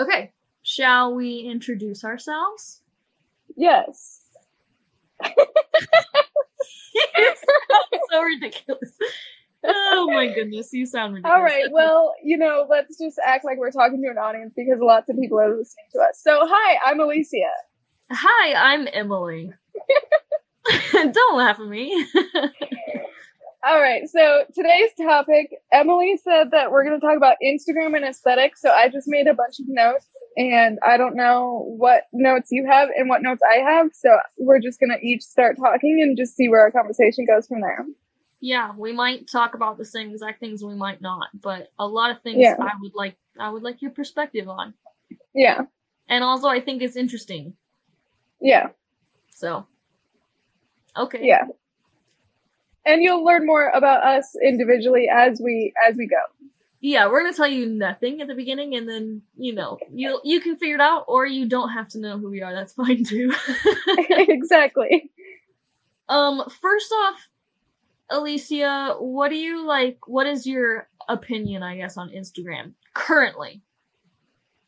Okay, shall we introduce ourselves? Yes. so ridiculous. Oh my goodness, you sound ridiculous. All right. Well, you know, let's just act like we're talking to an audience because lots of people are listening to us. So, hi, I'm Alicia. Hi, I'm Emily. Don't laugh at me. All right. So, today's topic, Emily said that we're going to talk about Instagram and aesthetics. So, I just made a bunch of notes and I don't know what notes you have and what notes I have. So, we're just going to each start talking and just see where our conversation goes from there. yeah, we might talk about the same exact things, we might not, but a lot of things Yeah. I would like I would like your perspective on. Yeah. And also I think it's interesting. Yeah. So Okay. Yeah. And you'll learn more about us individually as we as we go. Yeah, we're gonna tell you nothing at the beginning and then, you know, you you can figure it out or you don't have to know who we are, that's fine too. exactly. um, first off, Alicia, what do you like what is your opinion, I guess, on Instagram currently?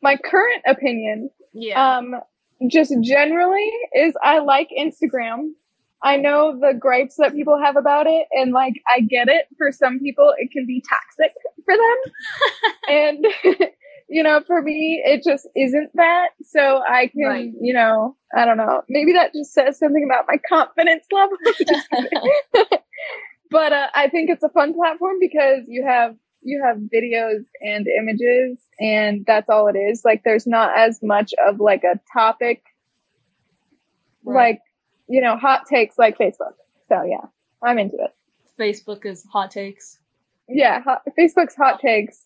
My current opinion, Yeah. um, just generally, is I like Instagram. I know the gripes that people have about it, and like I get it. For some people, it can be toxic for them, and you know, for me, it just isn't that. So I can, Right. you know, I don't know. Maybe that just says something about my confidence level. But uh, I think it's a fun platform because you have you have videos and images, and that's all it is. Like, there's not as much of like a topic, Right. like you know, hot takes like Facebook. So yeah, I'm into it. Facebook is hot takes. Yeah, hot, Facebook's hot takes.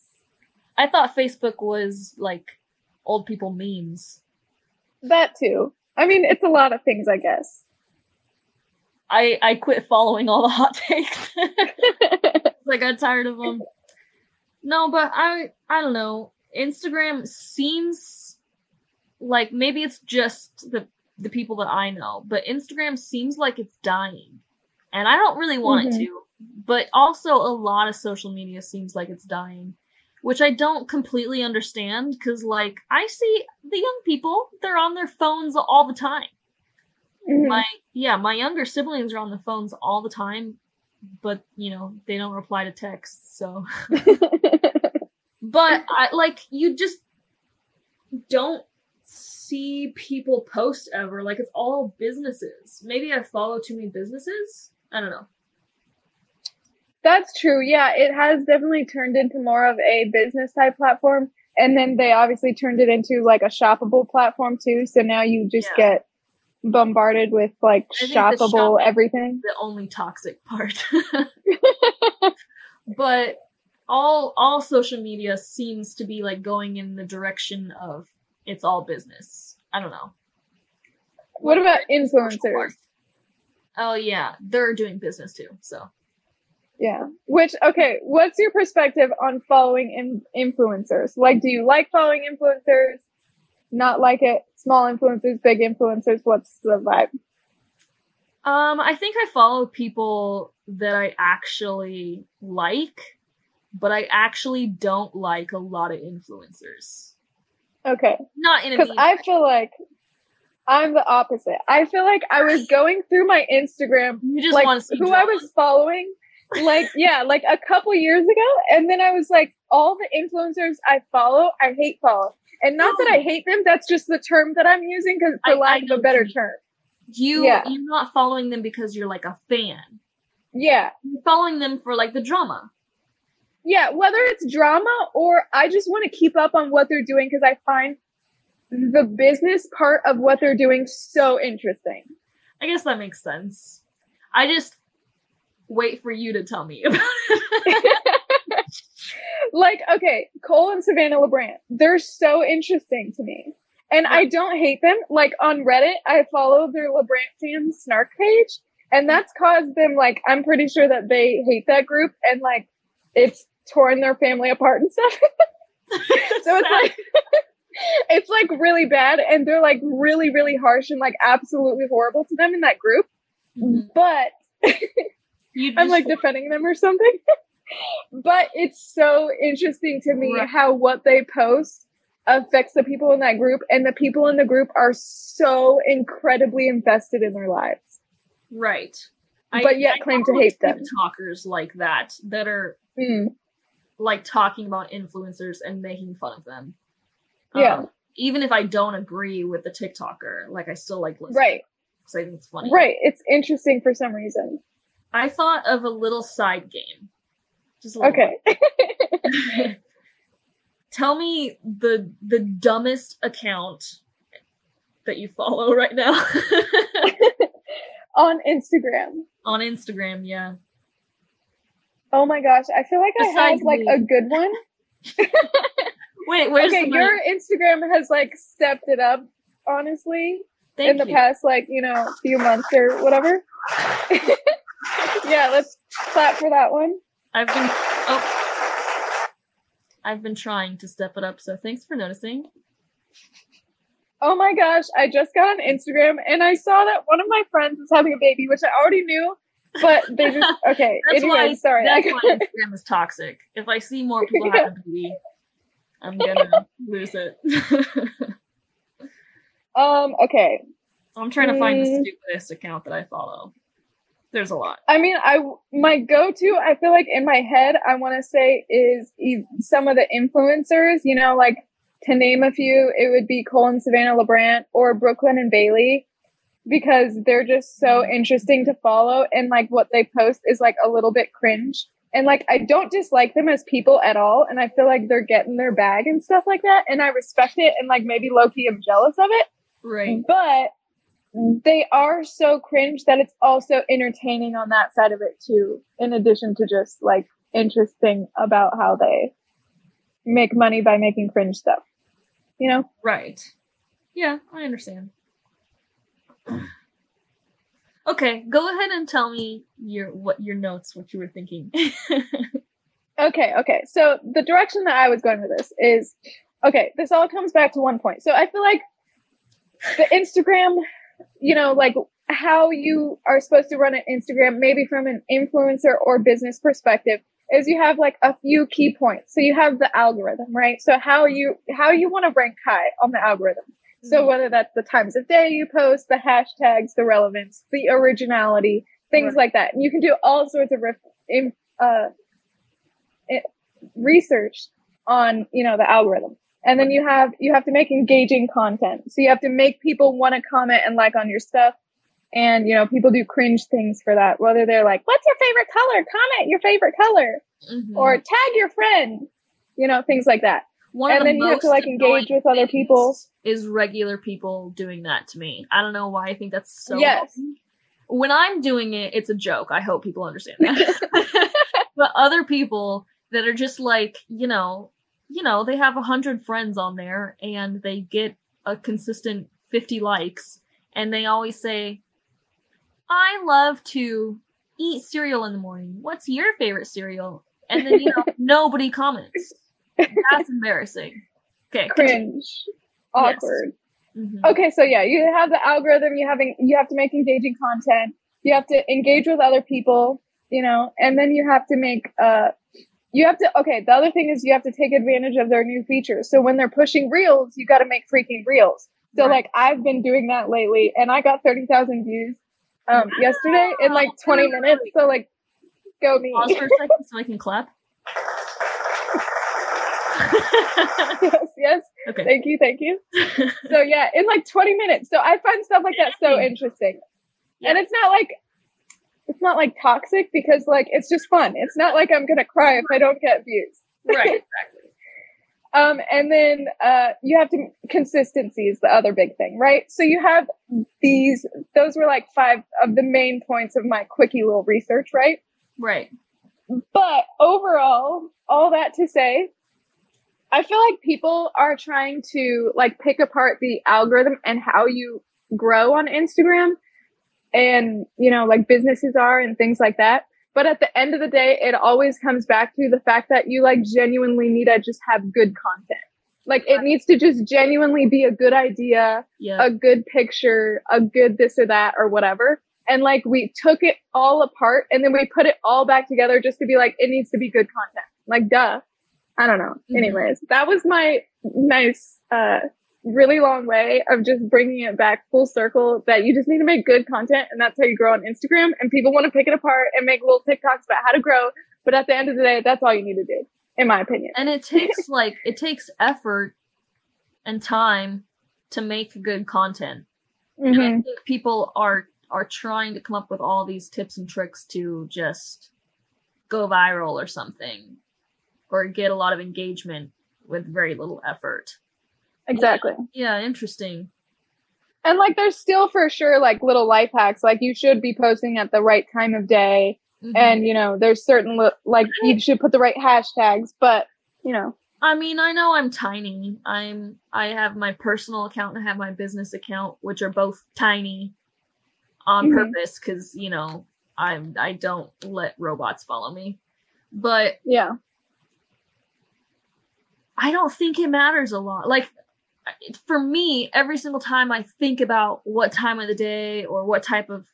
I thought Facebook was like old people memes. That too. I mean, it's a lot of things, I guess. I I quit following all the hot takes. I got tired of them. No, but I I don't know. Instagram seems like maybe it's just the the people that I know, but Instagram seems like it's dying. And I don't really want Mhm. it to. But also a lot of social media seems like it's dying, which I don't completely understand cuz like I see the young people, they're on their phones all the time Mhm. my yeah my younger siblings are on the phones all the time but you know they don't reply to texts so but i like you just don't see people post ever like it's all businesses maybe i follow too many businesses i don't know That's true. Yeah, it has definitely turned into more of a business type platform. And then they obviously turned it into like a shoppable platform too. So now you just Yeah. get bombarded with like shoppable everything. the only toxic part but all all social media seems to be like going in the direction of it's all business i don't know What about influencers? Oh yeah, they're doing business too. So Yeah. Which, okay, what's your perspective on following in- influencers? Like, do you like following influencers? Not like it? Small influencers, big influencers? What's the vibe? um I think I follow people that I actually like, but I actually don't like a lot of influencers. Okay. Not in a Because I feel like I'm the opposite. I feel like I was going through my Instagram, you just like want to see who I was following, like, yeah, like a couple years ago. And then I was like, all the influencers I follow, I hate follow. And not that I hate them, that's just the term that I'm using because I- for I lack know of a better you term. you yeah. you're not following them because you're like a fan. Yeah. You're following them for like the drama. Yeah, whether it's drama or I just want to keep up on what they're doing because I find the business part of what they're doing so interesting. I guess that makes sense. I just wait for you to tell me about it. like, okay, Cole and Savannah LaBrant, they're so interesting to me. And I don't hate them. Like on Reddit, I follow their LaBrant fans snark page, and that's caused them, like, I'm pretty sure that they hate that group and, like, it's torn their family apart and stuff. so it's like, it's like really bad, and they're like really, really harsh and like absolutely horrible to them in that group. Mhm. But You I'm like defending them or something. but it's so interesting to me Right. how what they post affects the people in that group and the people in the group are so incredibly invested in their lives. Right. But yet claim to hate them. Talkers like that that are Mm, like talking about influencers and making fun of them. Yeah. Um, even if I don't agree with the TikToker, like I still like listening. right. Because I think it's funny. Right. It's interesting for some reason. I thought of a little side game. Just a little Okay. Tell me the the dumbest account that you follow right now On Instagram. on Instagram. Yeah. Oh my gosh. I feel like I have Besides like me. a good one. Wait, where's okay, your Instagram has like stepped it up, honestly, Thank in the past like, you know, few months or whatever. yeah, let's clap for that one. I've been oh, I've been trying to step it up. So thanks for noticing. Oh my gosh, I just got on Instagram and I saw that one of my friends is having a baby, which I already knew, but they just okay. That's why. sorry. I why Instagram is toxic. If I see more people Yeah. having a baby, I'm gonna lose it. um, okay. I'm trying to find the Mm. stupidest account that I follow. There's a lot. I mean, I my go-to, I feel like in my head, I want to say is some of the influencers. You know, like to name a few, it would be Cole and Savannah LaBrant or Brooklyn and Bailey, because they're just so mm-hmm. interesting to follow, and like what they post is like a little bit cringe. And like I don't dislike them as people at all, and I feel like they're getting their bag and stuff like that, and I respect it, and like maybe low key I'm jealous of it Right. but they are so cringe that it's also entertaining on that side of it too in addition to just like interesting about how they make money by making cringe stuff you know Right. Yeah, I understand. Okay, go ahead and tell me your what your notes, what you were thinking. okay okay. So the direction that i was going with this is okay this all comes back to one point. So i feel like the instagram you know like how you are supposed to run an instagram maybe from an influencer or business perspective is you have like a few key points. So you have the algorithm right? So how you how you want to rank high on the algorithm so whether that's the times of day you post the hashtags the relevance the originality things Right. like that. And you can do all sorts of ref- in, uh, i- research on you know the algorithm. And then you have you have to make engaging content. So you have to make people want to comment and like on your stuff. And you know people do cringe things for that whether they're like what's your favorite color? Comment your favorite color. Mhm. or tag your friend you know things like that One and of the then you have to, like, engage with other people. Is regular people doing that to me? I don't know why I think that's so. Yes. annoying. When I'm doing it, it's a joke. I hope people understand that. but other people that are just like, you know, you know, they have a hundred friends on there and they get a consistent fifty likes, and they always say, "I love to eat cereal in the morning. What's your favorite cereal?" And then you know nobody comments. That's embarrassing. Okay. cringe awkward Mhm. okay so yeah you have the algorithm you having you have to make engaging content you have to engage with other people you know and then you have to make uh you have to okay the other thing is you have to take advantage of their new features so when they're pushing reels you got to make freaking reels so Right. like i've been doing that lately and i got 30,000 views um yesterday in like 20 minutes so like go me Pause for a second so I can clap. yes yes. Okay. thank you thank you. So yeah in like 20 minutes. So i find stuff like that so interesting. Yeah. and it's not like it's not like toxic because like it's just fun. It's not like i'm gonna cry if i don't get views. Right, exactly. um and then uh you have to consistency is the other big thing right? So you have these those were like five of the main points of my quickie little research right? Right. but overall, all that to say, I feel like people are trying to like pick apart the algorithm and how you grow on Instagram and, you know, like businesses are and things like that. But at the end of the day, it always comes back to the fact that you like genuinely need to just have good content. Like it needs to just genuinely be a good idea, Yeah. a good picture, a good this or that or whatever. And like we took it all apart and then we put it all back together just to be like, it needs to be good content. Like, duh. I don't know. Mhm. Anyways, that was my nice, uh, really long way of just bringing it back full circle that you just need to make good content and that's how you grow on Instagram and people want to pick it apart and make little TikToks about how to grow. But at the end of the day, that's all you need to do, in my opinion. And it takes like it takes effort and time to make good content. Mm-hmm. And I mm-hmm. think people are are trying to come up with all these tips and tricks to just go viral or something or get a lot of engagement with very little effort. Exactly. Yeah, interesting. And like there's still for sure like little life hacks like you should be posting at the right time of day mm-hmm. and you know there's certain li- like you should put the right hashtags but you know I mean, I know I'm tiny. I'm I have my personal account and I have my business account which are both tiny on mm-hmm. purpose cuz you know, I'm I don't let robots follow me. But yeah. I don't think it matters a lot. Like for me, every single time I think about what time of the day or what type of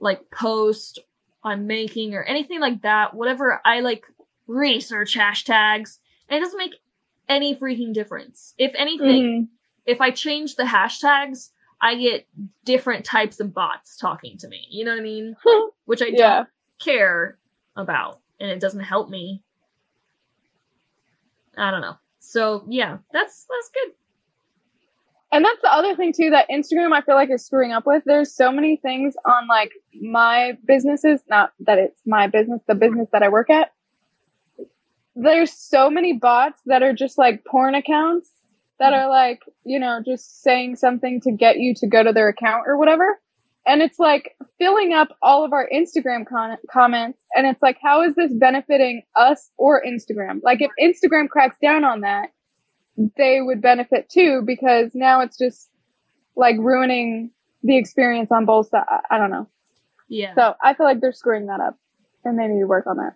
like post I'm making or anything like that, whatever I like research hashtags, and it doesn't make any freaking difference. If anything, mm-hmm. if I change the hashtags, I get different types of bots talking to me. You know what I mean? Which I yeah. don't care about, and it doesn't help me. I don't know. So yeah, that's that's good. And that's the other thing too that Instagram I feel like is screwing up with. There's so many things on like my businesses, not that it's my business, the business that I work at. There's so many bots that are just like porn accounts that hmm. are like, you know, just saying something to get you to go to their account or whatever. And it's like filling up all of our Instagram con- comments. And it's like, how is this benefiting us or Instagram? Like if Instagram cracks down on that, they would benefit too because now it's just like ruining the experience on both sides. I don't know. Yeah. So I feel like they're screwing that up and they need to work on that.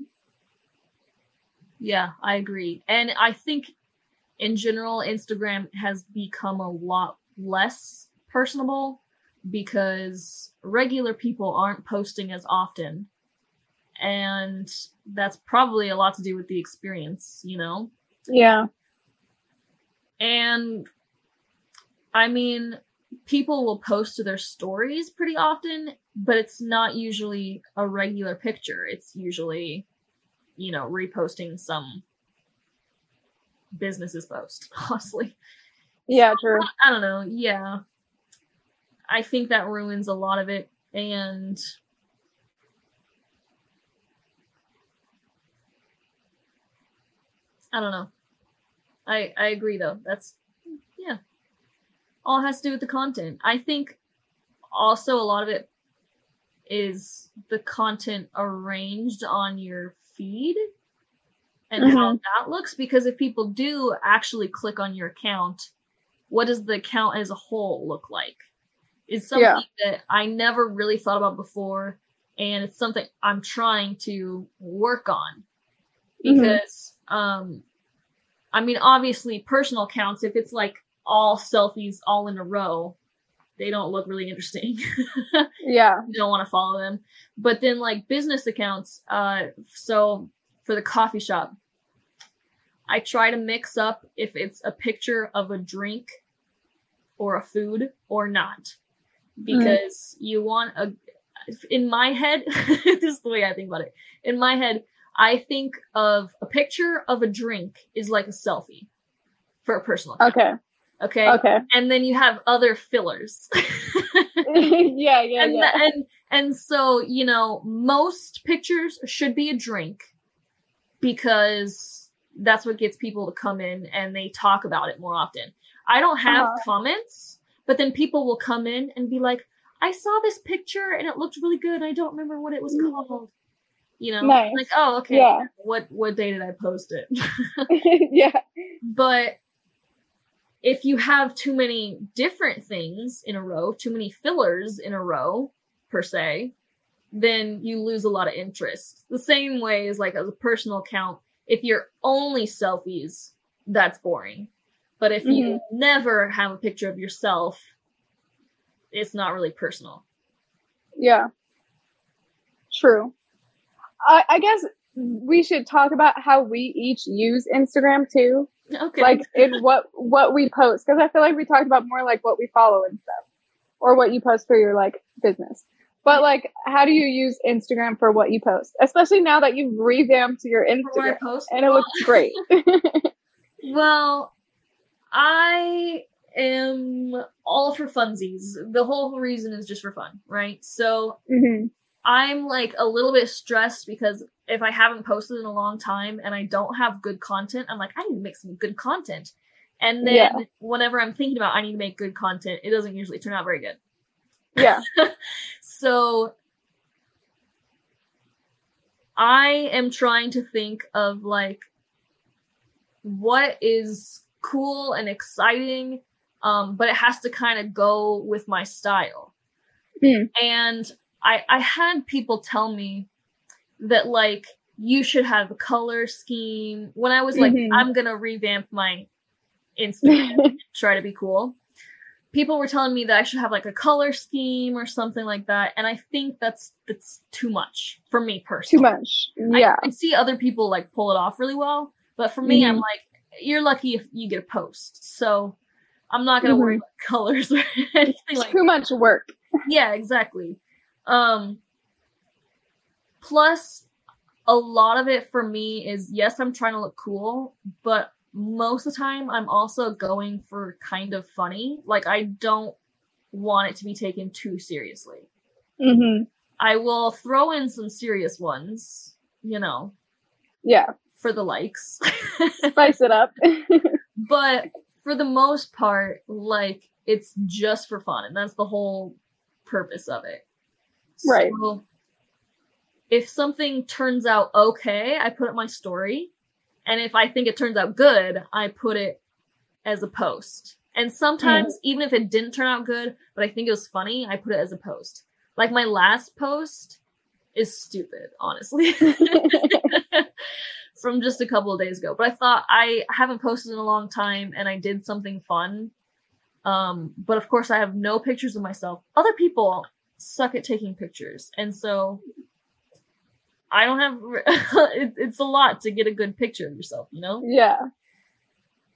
Yeah, I agree. And I think in general, Instagram has become a lot less personable because regular people aren't posting as often. And that's probably a lot to do with the experience, you know? Yeah. And I mean, people will post to their stories pretty often, but it's not usually a regular picture. It's usually, you know, reposting some businesses post, honestly. Yeah, true. I don't know. Yeah. I think that ruins a lot of it. And I don't know. I I agree though. That's yeah. All has to do with the content. I think also a lot of it is the content arranged on your feed and mm-hmm. how that looks because if people do actually click on your account, what does the account as a whole look like? Is something yeah. that I never really thought about before and it's something I'm trying to work on mm-hmm. because mm-hmm. um I mean, obviously, personal accounts, if it's like all selfies all in a row, they don't look really interesting. yeah. You don't want to follow them. But then, like business accounts, uh, so for the coffee shop, I try to mix up if it's a picture of a drink or a food or not. Mm-hmm. Because mm. you want a, in my head, this is the way I think about it. In my head, I think of a picture of a drink is like a selfie for a personal. Account. Okay. Okay. Okay. And then you have other fillers. yeah, yeah, and, yeah. And and so you know most pictures should be a drink because that's what gets people to come in and they talk about it more often. I don't have uh-huh. comments, but then people will come in and be like, "I saw this picture and it looked really good. I don't remember what it was mm. called." you know nice. like oh okay yeah. what what day did i post it yeah but if you have too many different things in a row too many fillers in a row per se then you lose a lot of interest the same way as like a personal account if you're only selfies that's boring but if mm-hmm. you never have a picture of yourself it's not really personal yeah true I, I guess we should talk about how we each use Instagram too. Okay. like in what what we post because I feel like we talked about more like what we follow and stuff, or what you post for your like business. But like, how do you use Instagram for what you post, especially now that you've revamped your For what I Instagram post? and it looks great? Well, I am all for funsies. The whole reason is just for fun, right? So hmm I'm like a little bit stressed because if I haven't posted in a long time and I don't have good content, I'm like, I need to make some good content. And then Yeah. whenever I'm thinking about I need to make good content, it doesn't usually turn out very good. Yeah. So I am trying to think of like what is cool and exciting, um, but it has to kind of go with my style. Hmm. And I I had people tell me that like you should have a color scheme. When I was like, Mhm. I'm gonna revamp my Instagram, try to be cool. People were telling me that I should have like a color scheme or something like that, and I think that's that's too much for me personally. Too much. Yeah. I, see other people like pull it off really well, but for me, I'm Mhm. like, you're lucky if you get a post. So I'm not gonna Mhm. worry about colors or anything like Too much work. yeah, exactly. Um plus a lot of it for me is yes, I'm trying to look cool, but most of the time I'm also going for kind of funny. Like I don't want it to be taken too seriously. hmm I will throw in some serious ones, you know, Yeah. For the likes. Spice it up. but for the most part, like it's just for fun, and that's the whole purpose of it. Right. So, if something turns out okay, I put it in my story, and if I think it turns out good, I put it as a post. And sometimes, mm-hmm. even if it didn't turn out good, but I think it was funny, I put it as a post. Like my last post is stupid, honestly. from just a couple of days ago. But I thought I haven't posted in a long time and I did something fun. Um, but of course, I have no pictures of myself. Other people suck at taking pictures. And so I don't have, it, it's a lot to get a good picture of yourself, you know? yeah.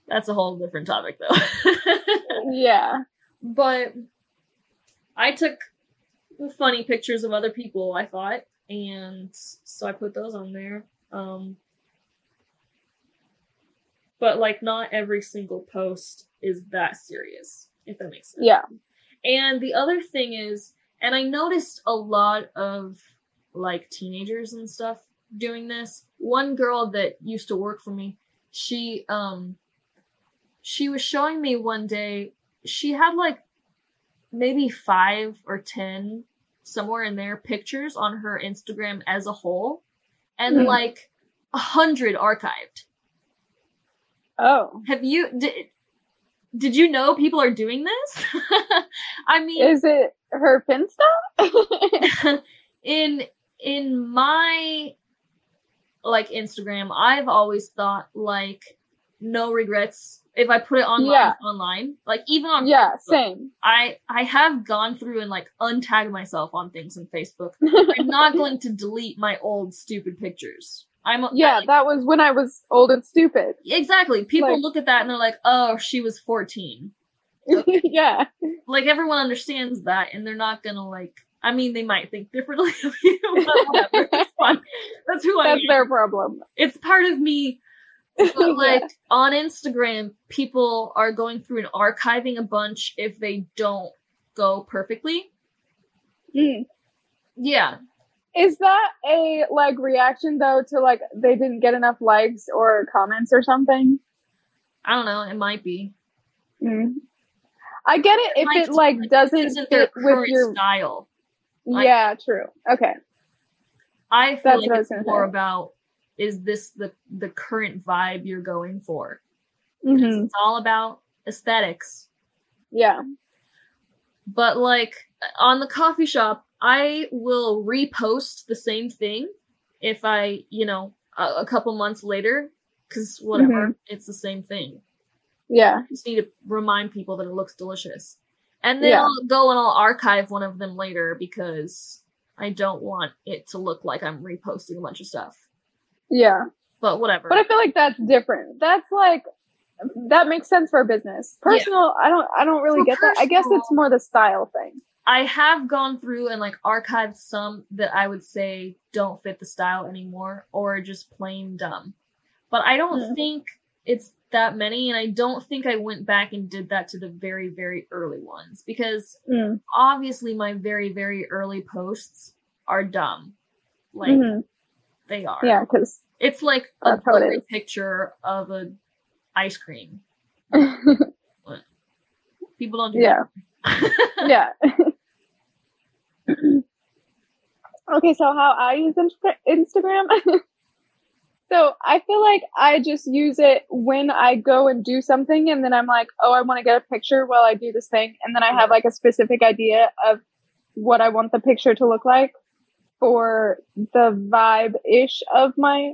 That's a whole different topic though. Yeah. but I took funny pictures of other people, I thought, and so I put those on there. Um, but like, not every single post is that serious, if that makes sense. Yeah. And the other thing is, and I noticed a lot of like teenagers and stuff doing this. One girl that used to work for me, she um she was showing me one day she had like maybe 5 or 10 somewhere in there pictures on her Instagram as a whole and Hmm. like a hundred archived. Oh. Have you did, did you know people are doing this? I mean Is it her pin Finsta? in in my like Instagram, I've always thought like no regrets if I put it online Yeah. online. Like even on yeah, Facebook, same. I I have gone through and like untagged myself on things on Facebook. I'm not going to delete my old stupid pictures. I'm yeah, that was when I was old and stupid. exactly. People Like- look at that and they're like, "Oh, she was 14." yeah. Like everyone understands that, and they're not gonna like. I mean, they might think differently of you, but whatever. That's who I That's am. their problem. It's part of me. But Yeah. like on Instagram, people are going through and archiving a bunch if they don't go perfectly. Mm. Yeah, Is that a like reaction though to like they didn't get enough likes or comments or something? I don't know. It might be. Mm. I get it if it like doesn't fit with your. style. like- Yeah, true. Okay. I feel That's like what I was it's more say. about is this the the current vibe you're going for? 'Cause hmm It's all about aesthetics. Yeah. But like on the coffee shop, I will repost the same thing if I, you know, a, a couple months later, because whatever, mm-hmm. it's the same thing. Yeah. just need to remind people that it looks delicious. And then Yeah. I'll go and I'll archive one of them later because I don't want it to look like I'm reposting a bunch of stuff. Yeah. But whatever. But I feel like that's different. That's like that makes sense for a business. Personal, I don't I don't really For get that. I guess it's more the style thing. I have gone through and like archived some that I would say don't fit the style anymore or just plain dumb. But I don't think it's that many, and I don't think I went back and did that to the very, very early ones because Mm. obviously my very, very early posts are dumb. Like Mhm. they are. Yeah, because It's like a it picture of a ice cream. People don't do yeah, that. yeah. okay, so how I use Instagram? so I feel like I just use it when I go and do something, and then I'm like, oh, I want to get a picture while I do this thing, and then I have like a specific idea of what I want the picture to look like for the vibe ish of my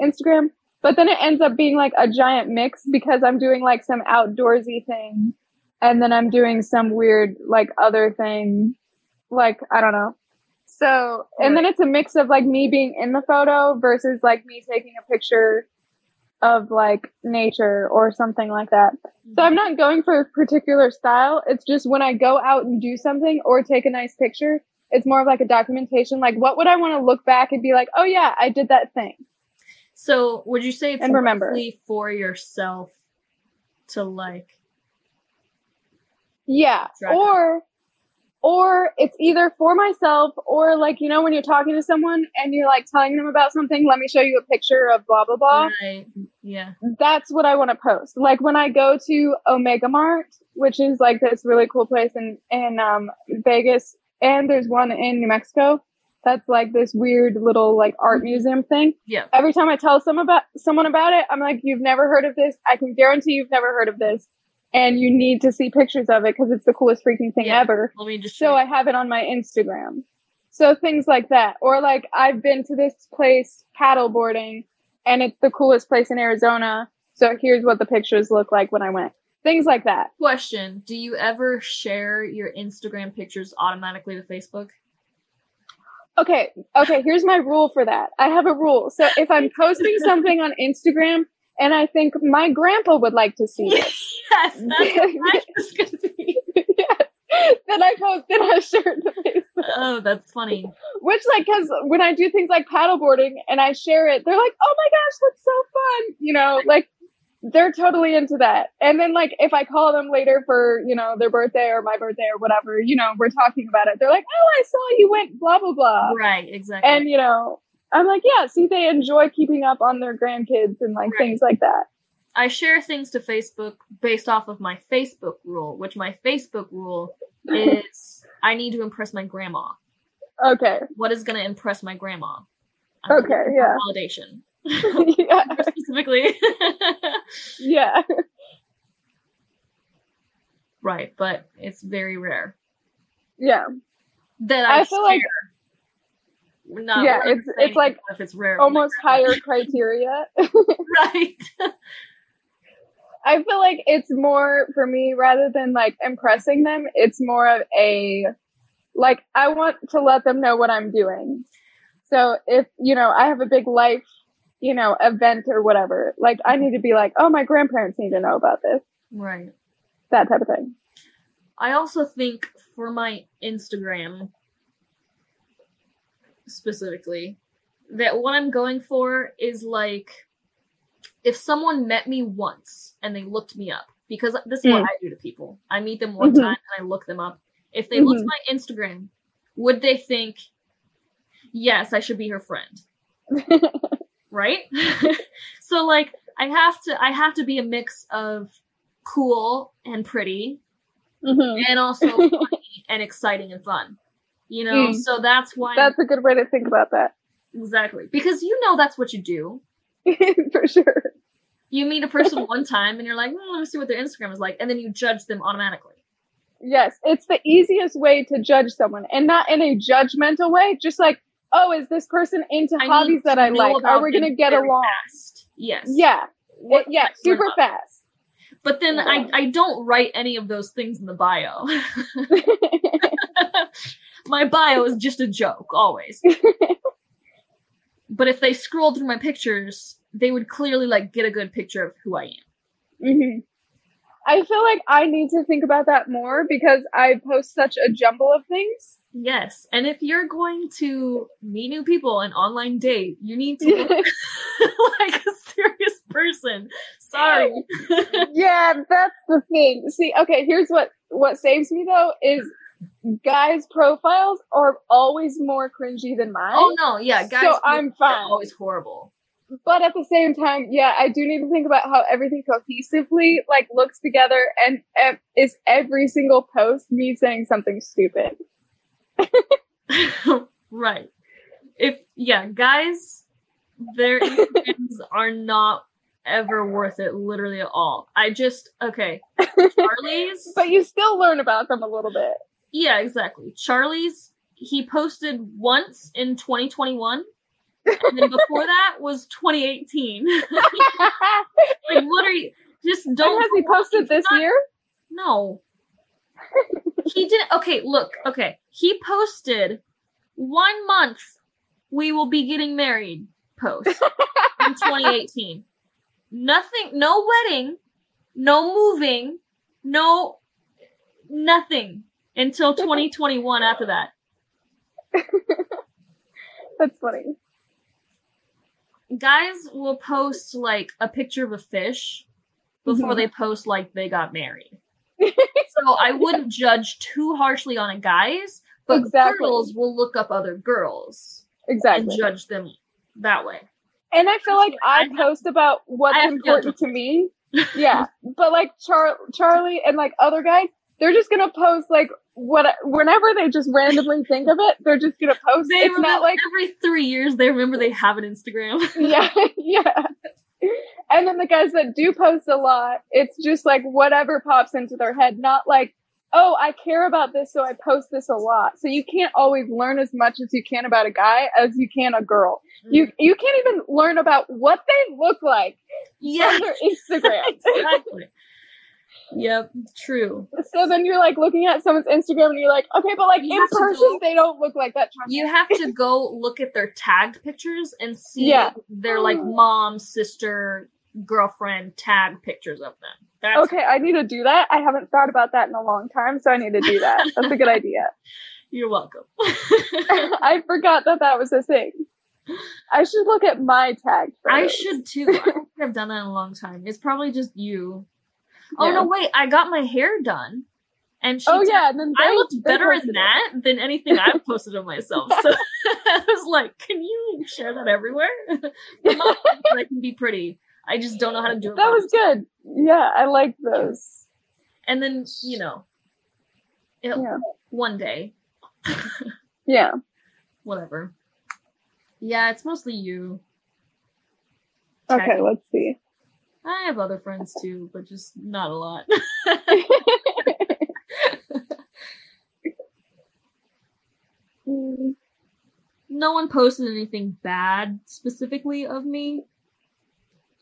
Instagram. But then it ends up being like a giant mix because I'm doing like some outdoorsy thing and then I'm doing some weird like other thing. Like, I don't know. So, and then it's a mix of like me being in the photo versus like me taking a picture of like nature or something like that. So I'm not going for a particular style. It's just when I go out and do something or take a nice picture, it's more of like a documentation. Like, what would I want to look back and be like, oh yeah, I did that thing. So would you say it's And remember. for yourself to like Yeah. Or, or it's either for myself or like, you know, when you're talking to someone and you're like telling them about something, let me show you a picture of blah, blah, blah. right, yeah. That's what I want to post. Like when I go to Omega Mart, which is like this really cool place in, in, um, Vegas and there's one in New Mexico. That's like this weird little like art museum thing. Yeah. Every time I tell some about someone about it, I'm like, you've never heard of this. I can guarantee you've never heard of this. And you need to see pictures of it because it's the coolest freaking thing Yeah. ever. Let me just So I have it on my Instagram. So things like that. Or like I've been to this place paddle boarding and it's the coolest place in Arizona. So here's what the pictures look like when I went. Things like that. question. Do you ever share your Instagram pictures automatically to Facebook? Okay, okay, here's my rule for that. I have a rule. So if I'm posting something on Instagram and I think my grandpa would like to see it, yes, that's what was be. yes, then I post it, I share to Facebook. Oh, that's funny. Which, like, because when I do things like paddleboarding and I share it, they're like, "Oh my gosh, that's so fun!" You know, like they're totally into that. And then, like, if I call them later for you know their birthday or my birthday or whatever, you know, we're talking about it. They're like, "Oh, I saw you went blah blah blah," Right, exactly. and you know, I'm like, "Yeah, see, they enjoy keeping up on their grandkids and like Right. things like that." I share things to Facebook based off of my Facebook rule, which my Facebook rule is I need to impress my grandma. Okay, What is going to impress my grandma? I'm Okay, yeah. Validation. yeah, Specifically. yeah, right, but it's very rare yeah. that I, I feel like- share. Not Yeah, it's- it's like if it's rare. Almost higher criteria. right. I feel like it's more for me rather than like impressing them, it's more of a like I want to let them know what I'm doing. So if, you know, I have a big life, you know, event or whatever, like I need to be like, "Oh, my grandparents need to know about this." Right. That type of thing. I also think for my Instagram specifically that what I'm going for is like if someone met me once and they looked me up because this is what Mm. I do to people. I meet them one Mhm. time and I look them up. If they looked Mhm. my Instagram, would they think yes, I should be her friend? right? so like I have to I have to be a mix of cool and pretty Mhm. and also funny and exciting and fun. You know, Mm. so that's why That's a good way to think about that. exactly because you know that's what you do. for sure. You meet a person one time and you're like, "Hmm, let me see what their Instagram is like, and then you judge them automatically. Yes, it's the easiest way to judge someone and not in a judgmental way, just like, "Oh, is this person into I hobbies that I like? Are we going to get along?" Fast. Yes. Yeah. What- yeah, super fast. But then Yeah. I I don't write any of those things in the bio. my bio is just a joke always. but if they scrolled through my pictures, they would clearly like get a good picture of who I am. hmm I feel like I need to think about that more because I post such a jumble of things. Yes. And if you're going to meet new people and online date, you need to look like a serious person. Sorry. yeah, that's the thing. See, okay, here's what what saves me though is guys' profiles are always more cringy than mine. oh no, yeah, guys. So I'm fine. Always horrible. But at the same time, yeah, I do need to think about how everything cohesively like looks together and, is every single post me saying something stupid. right. If yeah, guys, their Instagrams are not ever worth it, literally at all. I just okay. Charlie's But you still learn about them a little bit. Yeah, exactly. Charlie's he posted once in 2021. And then before that was 2018. like what are you just don't has he posted this not- year? No. he didn't okay, look, okay. He posted one month we will be getting married post in 2018. Nothing, no wedding, no moving, no nothing until 2021 after that. That's funny. Guys will post like a picture of a fish before Mhm. they post like they got married. so I wouldn't judge too harshly on a guys, but Exactly. girls will look up other girls Exactly. and judge them that way. And I feel like I I have- post about what's important to me. Yeah. but like Char- Charlie and like other guys, they're just gonna post like what whenever they just randomly think of it, they're just gonna post. They it's not like every three years they remember they have an Instagram. yeah, yeah. And then the guys that do post a lot, it's just like whatever pops into their head, not like, oh, I care about this, so I post this a lot. So you can't always learn as much as you can about a guy as you can a girl. Mm-hmm. You you can't even learn about what they look like yeah, on their Instagram. exactly. Yep, true. so then you're like looking at someone's Instagram and you're like, okay, but like You in person go- they don't look like that. You have to go look at their tagged pictures and see Yeah. their like oh. mom, sister, girlfriend tag pictures of them. That's Okay, I need to do that. I haven't thought about that in a long time, so I need to do that. That's a good idea. you're welcome. I forgot that that was a thing. I should look at my tag. I should too. I don't I've done that in a long time. It's probably just you. Oh Yeah. no, wait! I got my hair done, and she Oh tagged- yeah, and then I looked better in posted it. that than anything I've posted of myself. So I was like, "Can you share that everywhere?" Not I can be pretty. I just don't know how to do it. That was good. Yeah, I like those. And then you know, it, Yeah. one day, Yeah. whatever. Yeah, it's mostly you. Okay, let's see. I have other friends too, but just not a lot. No one posted anything bad specifically of me.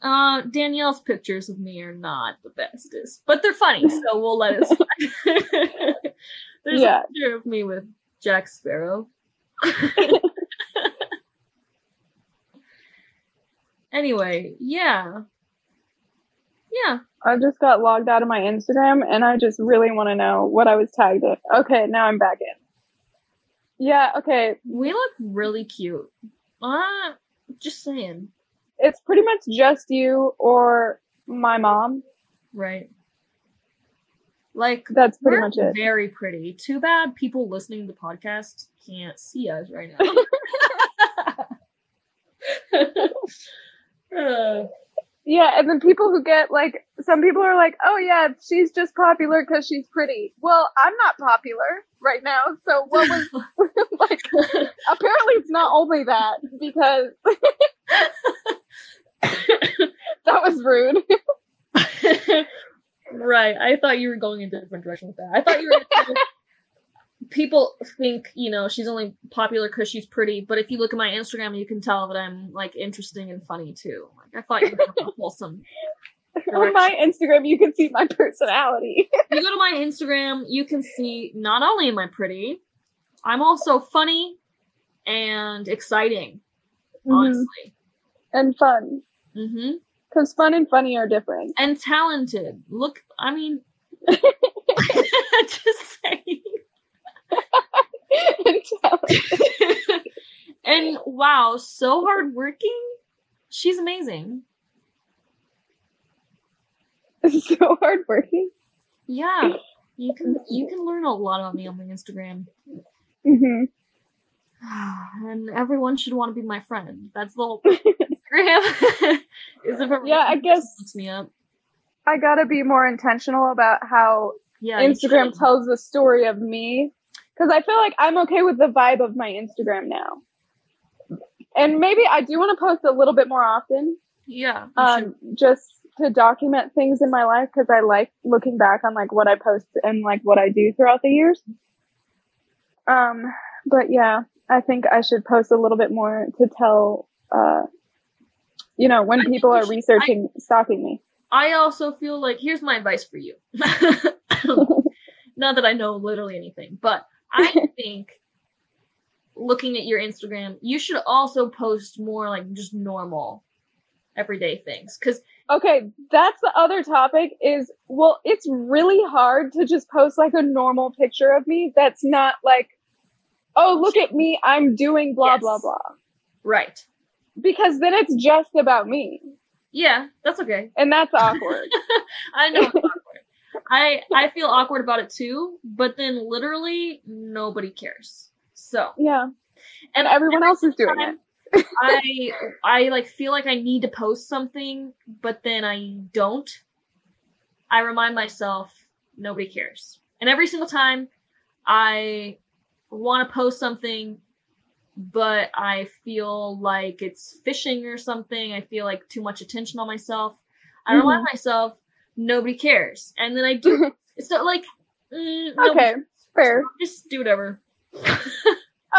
Uh, Danielle's pictures of me are not the bestest, but they're funny, so we'll let it slide. There's Yeah. a picture of me with Jack Sparrow. anyway, yeah. Yeah. I just got logged out of my Instagram and I just really want to know what I was tagged in. Okay, now I'm back in. Yeah, okay. We look really cute. Uh, just saying. It's pretty much just you or my mom. Right. Like, That's pretty much it. very pretty. Too bad people listening to the podcast can't see us right now. Uh, Yeah, and then people who get like, some people are like, oh yeah, she's just popular because she's pretty. Well, I'm not popular right now, so what was, like, apparently it's not only that because that was rude. right. I thought you were going in a different direction with that. I thought you were. People think, you know, she's only popular because she's pretty, but if you look at my Instagram, you can tell that I'm like interesting and funny too. Like I thought you were wholesome. On my Instagram, you can see my personality. you go to my Instagram, you can see not only am I pretty, I'm also funny and exciting, Mhm. honestly. And fun. hmm Because fun and funny are different. and talented. Look, I mean, just saying. and wow, so hardworking. She's amazing. so hardworking. Yeah, you can you can learn a lot about me on my Instagram, hmm and everyone should want to be my friend. That's the whole Instagram. Is if everyone Yeah, I guess- looks me up. I gotta be more intentional about how Yeah, Instagram tells the story of me. Because I feel like I'm okay with the vibe of my Instagram now. And maybe I do want to post a little bit more often, Yeah, um, just to document things in my life because I like looking back on like what I post and like what I do throughout the years. Um, but yeah, I think I should post a little bit more to tell, uh, you know, when I people are should- researching, stalking me. I also feel like here's my advice for you. Not that I know literally anything, but I think looking at your Instagram, you should also post more like just normal everyday things cuz Okay, that's the other topic is well, it's really hard to just post like a normal picture of me that's not like, oh, look at me, I'm doing blah Yes. blah blah. right. Because then it's just about me. Yeah, that's okay. And that's awkward. I know. I I feel awkward about it too, but then literally nobody cares. So, yeah. and everyone else is doing time it. I I like feel like I need to post something, but then I don't. I remind myself nobody cares. And every single time I want to post something but I feel like it's fishing or something, I feel like too much attention on myself. I remind mm-hmm. myself nobody cares. And then I do it's not like mm, Okay, fair. just do whatever.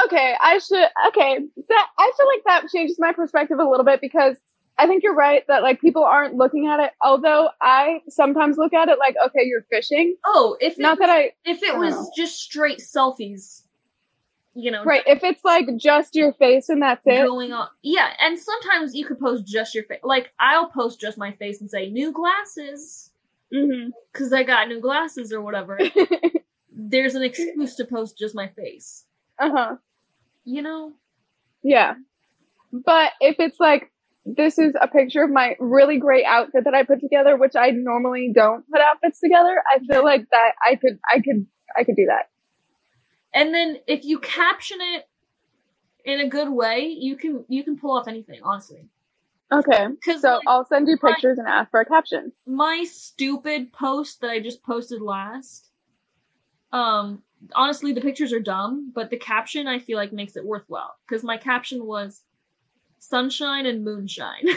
Okay, I should. Okay, that I feel like that changes my perspective a little bit because I think you're right that like people aren't looking at it. Although I sometimes look at it like, okay, you're fishing. Oh, if Not was, that I if it was know. just straight selfies, you know, right. If it's like just your face and that's it. going on. Yeah, and sometimes you could post just your face. Like I'll post just my face and say new glasses because I got new glasses or whatever. There's an excuse to post just my face. uh huh. You know? Yeah. But if it's like, this is a picture of my really great outfit that I put together, which I normally don't put outfits together, I feel like that I could, I could, I could do that. And then if you caption it in a good way, you can you can pull off anything, honestly. Okay. So I'll send you pictures and ask for a caption. my stupid post that I just posted last. Um, honestly, the pictures are dumb, but the caption I feel like makes it worthwhile because my caption was sunshine and moonshine,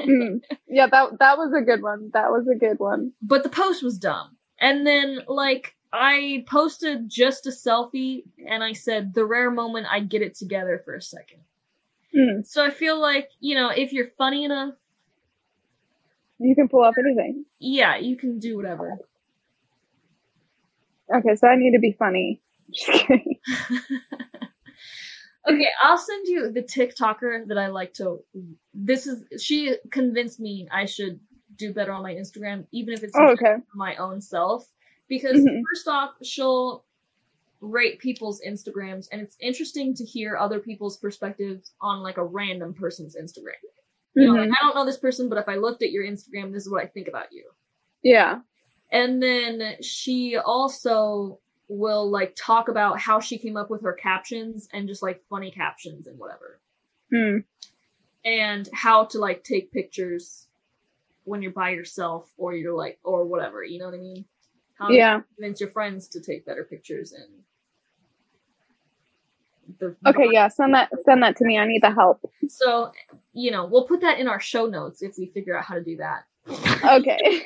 Mm. Yeah, that that was a good one. That was a good one. but the post was dumb. And then like I posted just a selfie and I said the rare moment I get it together for a second. Mm. So I feel like you know if you're funny enough, You can pull off anything. yeah, you can do whatever. Okay, so I need to be funny. Just kidding. Okay, I'll send you the TikToker that I like to. This is she convinced me I should do better on my Instagram, even if it's Oh, okay. my own self. Because Mhm. first off, she'll rate people's Instagrams, and it's interesting to hear other people's perspectives on like a random person's Instagram. You know, like, Mhm. I don't know this person, but if I looked at your Instagram, this is what I think about you. Yeah. And then she also will like talk about how she came up with her captions and just like funny captions and whatever. Mm. And how to like take pictures when you're by yourself or you're like or whatever, you know what I mean? How Yeah. convince your friends to take better pictures and the Okay, yeah, send that send that to me. I need the help. So, you know, we'll put that in our show notes if we figure out how to do that. Okay.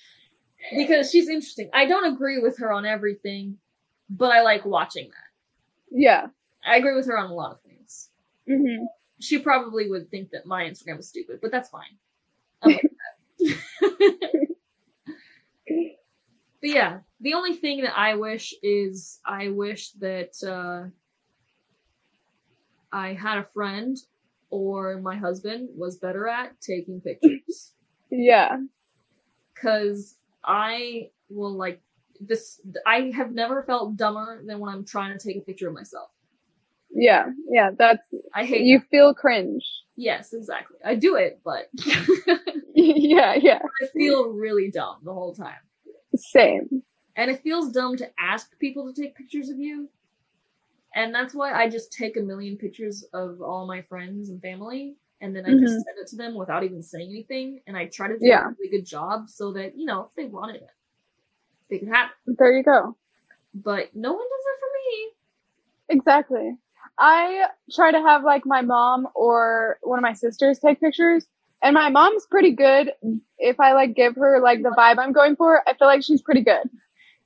because she's interesting. I don't agree with her on everything, but I like watching that. yeah. I agree with her on a lot of things. hmm She probably would think that my Instagram is stupid, but that's fine. I'm okay that. but yeah, the only thing that I wish is I wish that uh, I had a friend or my husband was better at taking pictures. Yeah. Cause I will like this I have never felt dumber than when I'm trying to take a picture of myself. Yeah. Yeah. That's I hate you that. feel cringe. Yes, exactly. I do it, but yeah. Yeah. I feel really dumb the whole time. Same. And it feels dumb to ask people to take pictures of you. And that's why I just take a million pictures of all my friends and family and then I just Mhm. send it to them without even saying anything. And I try to do Yeah. a really good job so that, you know, if they wanted it, they can have it. There you go. But no one does it for me. Exactly. I try to have like my mom or one of my sisters take pictures. And my mom's pretty good. If I like give her like the vibe I'm going for, I feel like she's pretty good.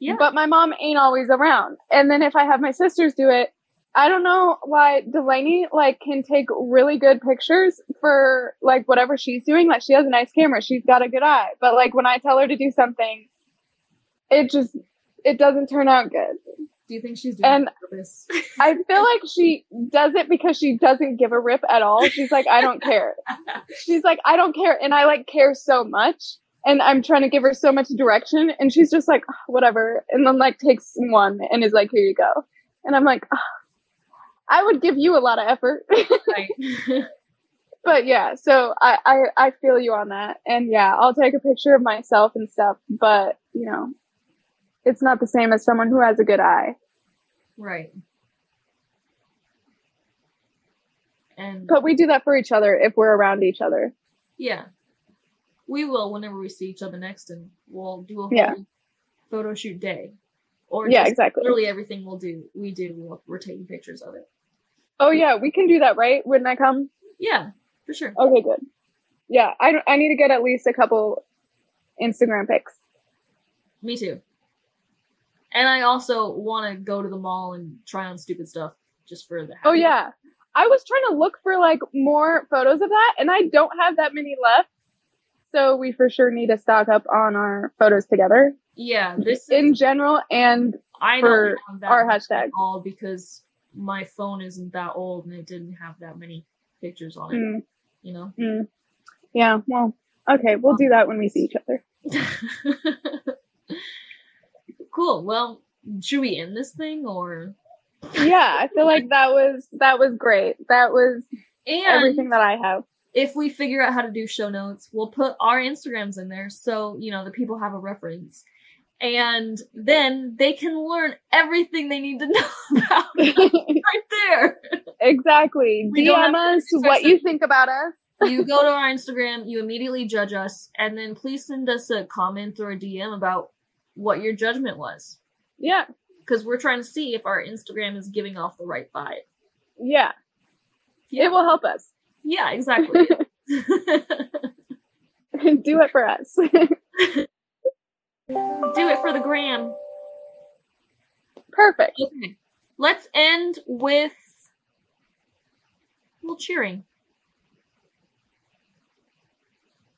Yeah. But my mom ain't always around. And then if I have my sisters do it, I don't know why Delaney like can take really good pictures for like whatever she's doing. Like she has a nice camera, she's got a good eye. But like when I tell her to do something, it just it doesn't turn out good. Do you think she's doing And- purpose? I feel like she does it because she doesn't give a rip at all. She's like, I don't care. She's like, I don't care. And I like care so much. And I'm trying to give her so much direction. And she's just like, "Ah, whatever. And then like takes one and is like, here you go. And I'm like, "Ah, I would give you a lot of effort. right. but yeah, so I, I, I feel you on that. And yeah, I'll take a picture of myself and stuff. But, you know, it's not the same as someone who has a good eye. right. And But we do that for each other if we're around each other. yeah. We will whenever we see each other next and we'll do a whole Yeah. photo shoot day. Or Yeah, exactly. literally everything we'll do we do we'll, we're taking pictures of it. Oh yeah, we can do that, right? Wouldn't I come. Yeah, for sure. Okay, good. Yeah, I I need to get at least a couple Instagram pics. Me too. And I also want to go to the mall and try on stupid stuff just for the. Oh happy- yeah, I was trying to look for like more photos of that, and I don't have that many left. So we for sure need to stock up on our photos together Yeah, this is, in general and I for that our hashtag. all because my phone isn't that old and it didn't have that many pictures on it. Mm, You know. mm. yeah. Well, okay, we'll do that when we see each other. Cool. Well, should we end this thing or? Yeah, I feel like that was that was great. That was And everything that I have. if we figure out how to do show notes, we'll put our Instagrams in there so, you know, the people have a reference. And then they can learn everything they need to know about right there. exactly. We DM us what you think about us. You go to our Instagram, you immediately judge us, and then please send us a comment or a DM about what your judgment was. Yeah, Because we're trying to see if our Instagram is giving off the right vibe. yeah. Yeah. It will help us. Yeah, exactly. do it for us. Do it for the gram. Perfect. Okay. Let's end with a little cheering.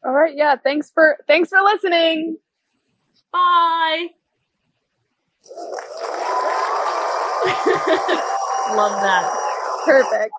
All right. Yeah. Thanks for thanks for listening. Bye. Love that. Perfect.